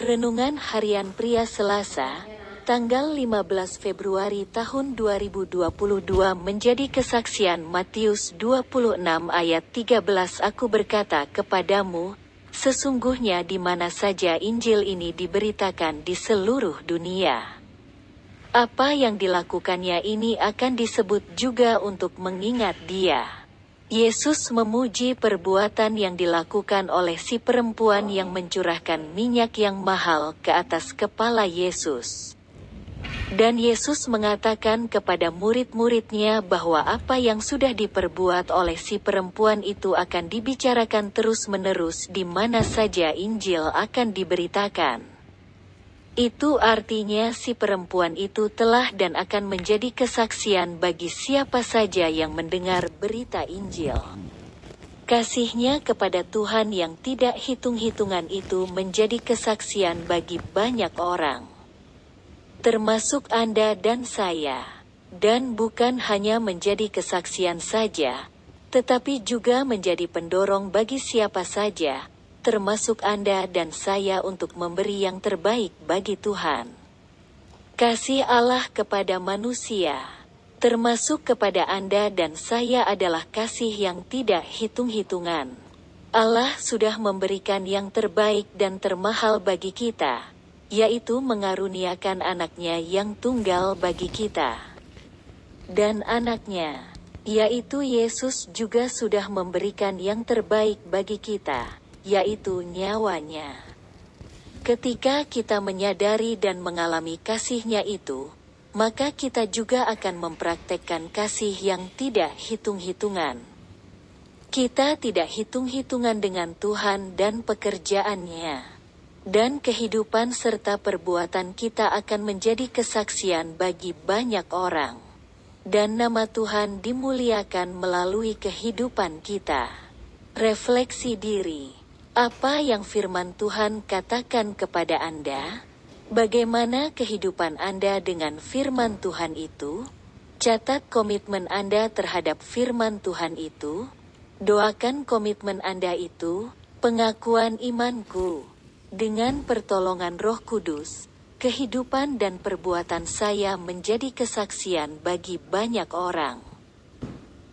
Renungan Harian Pria Selasa, tanggal 15 Februari tahun 2022 menjadi kesaksian Matius 26 ayat 13 Aku berkata kepadamu, sesungguhnya di mana saja Injil ini diberitakan di seluruh dunia. Apa yang dilakukannya ini akan disebut juga untuk mengingat dia. Yesus memuji perbuatan yang dilakukan oleh si perempuan yang mencurahkan minyak yang mahal ke atas kepala Yesus. Dan Yesus mengatakan kepada murid-muridnya bahwa apa yang sudah diperbuat oleh si perempuan itu akan dibicarakan terus-menerus di mana saja Injil akan diberitakan. Itu artinya si perempuan itu telah dan akan menjadi kesaksian bagi siapa saja yang mendengar berita Injil. Kasihnya kepada Tuhan yang tidak hitung-hitungan itu menjadi kesaksian bagi banyak orang. Termasuk Anda dan saya. Dan bukan hanya menjadi kesaksian saja, tetapi juga menjadi pendorong bagi siapa saja, termasuk Anda dan saya untuk memberi yang terbaik bagi Tuhan. Kasih Allah kepada manusia, termasuk kepada Anda dan saya adalah kasih yang tidak hitung-hitungan. Allah sudah memberikan yang terbaik dan termahal bagi kita, yaitu mengaruniakan anaknya yang tunggal bagi kita. Dan anaknya, yaitu Yesus juga sudah memberikan yang terbaik bagi kita yaitu nyawanya. Ketika kita menyadari dan mengalami kasihnya itu, maka kita juga akan mempraktekkan kasih yang tidak hitung-hitungan. Kita tidak hitung-hitungan dengan Tuhan dan pekerjaannya. Dan kehidupan serta perbuatan kita akan menjadi kesaksian bagi banyak orang. Dan nama Tuhan dimuliakan melalui kehidupan kita. Refleksi diri. Apa yang firman Tuhan katakan kepada Anda? Bagaimana kehidupan Anda dengan firman Tuhan itu? Catat komitmen Anda terhadap firman Tuhan itu. Doakan komitmen Anda itu, pengakuan imanku. Dengan pertolongan Roh Kudus, kehidupan dan perbuatan saya menjadi kesaksian bagi banyak orang.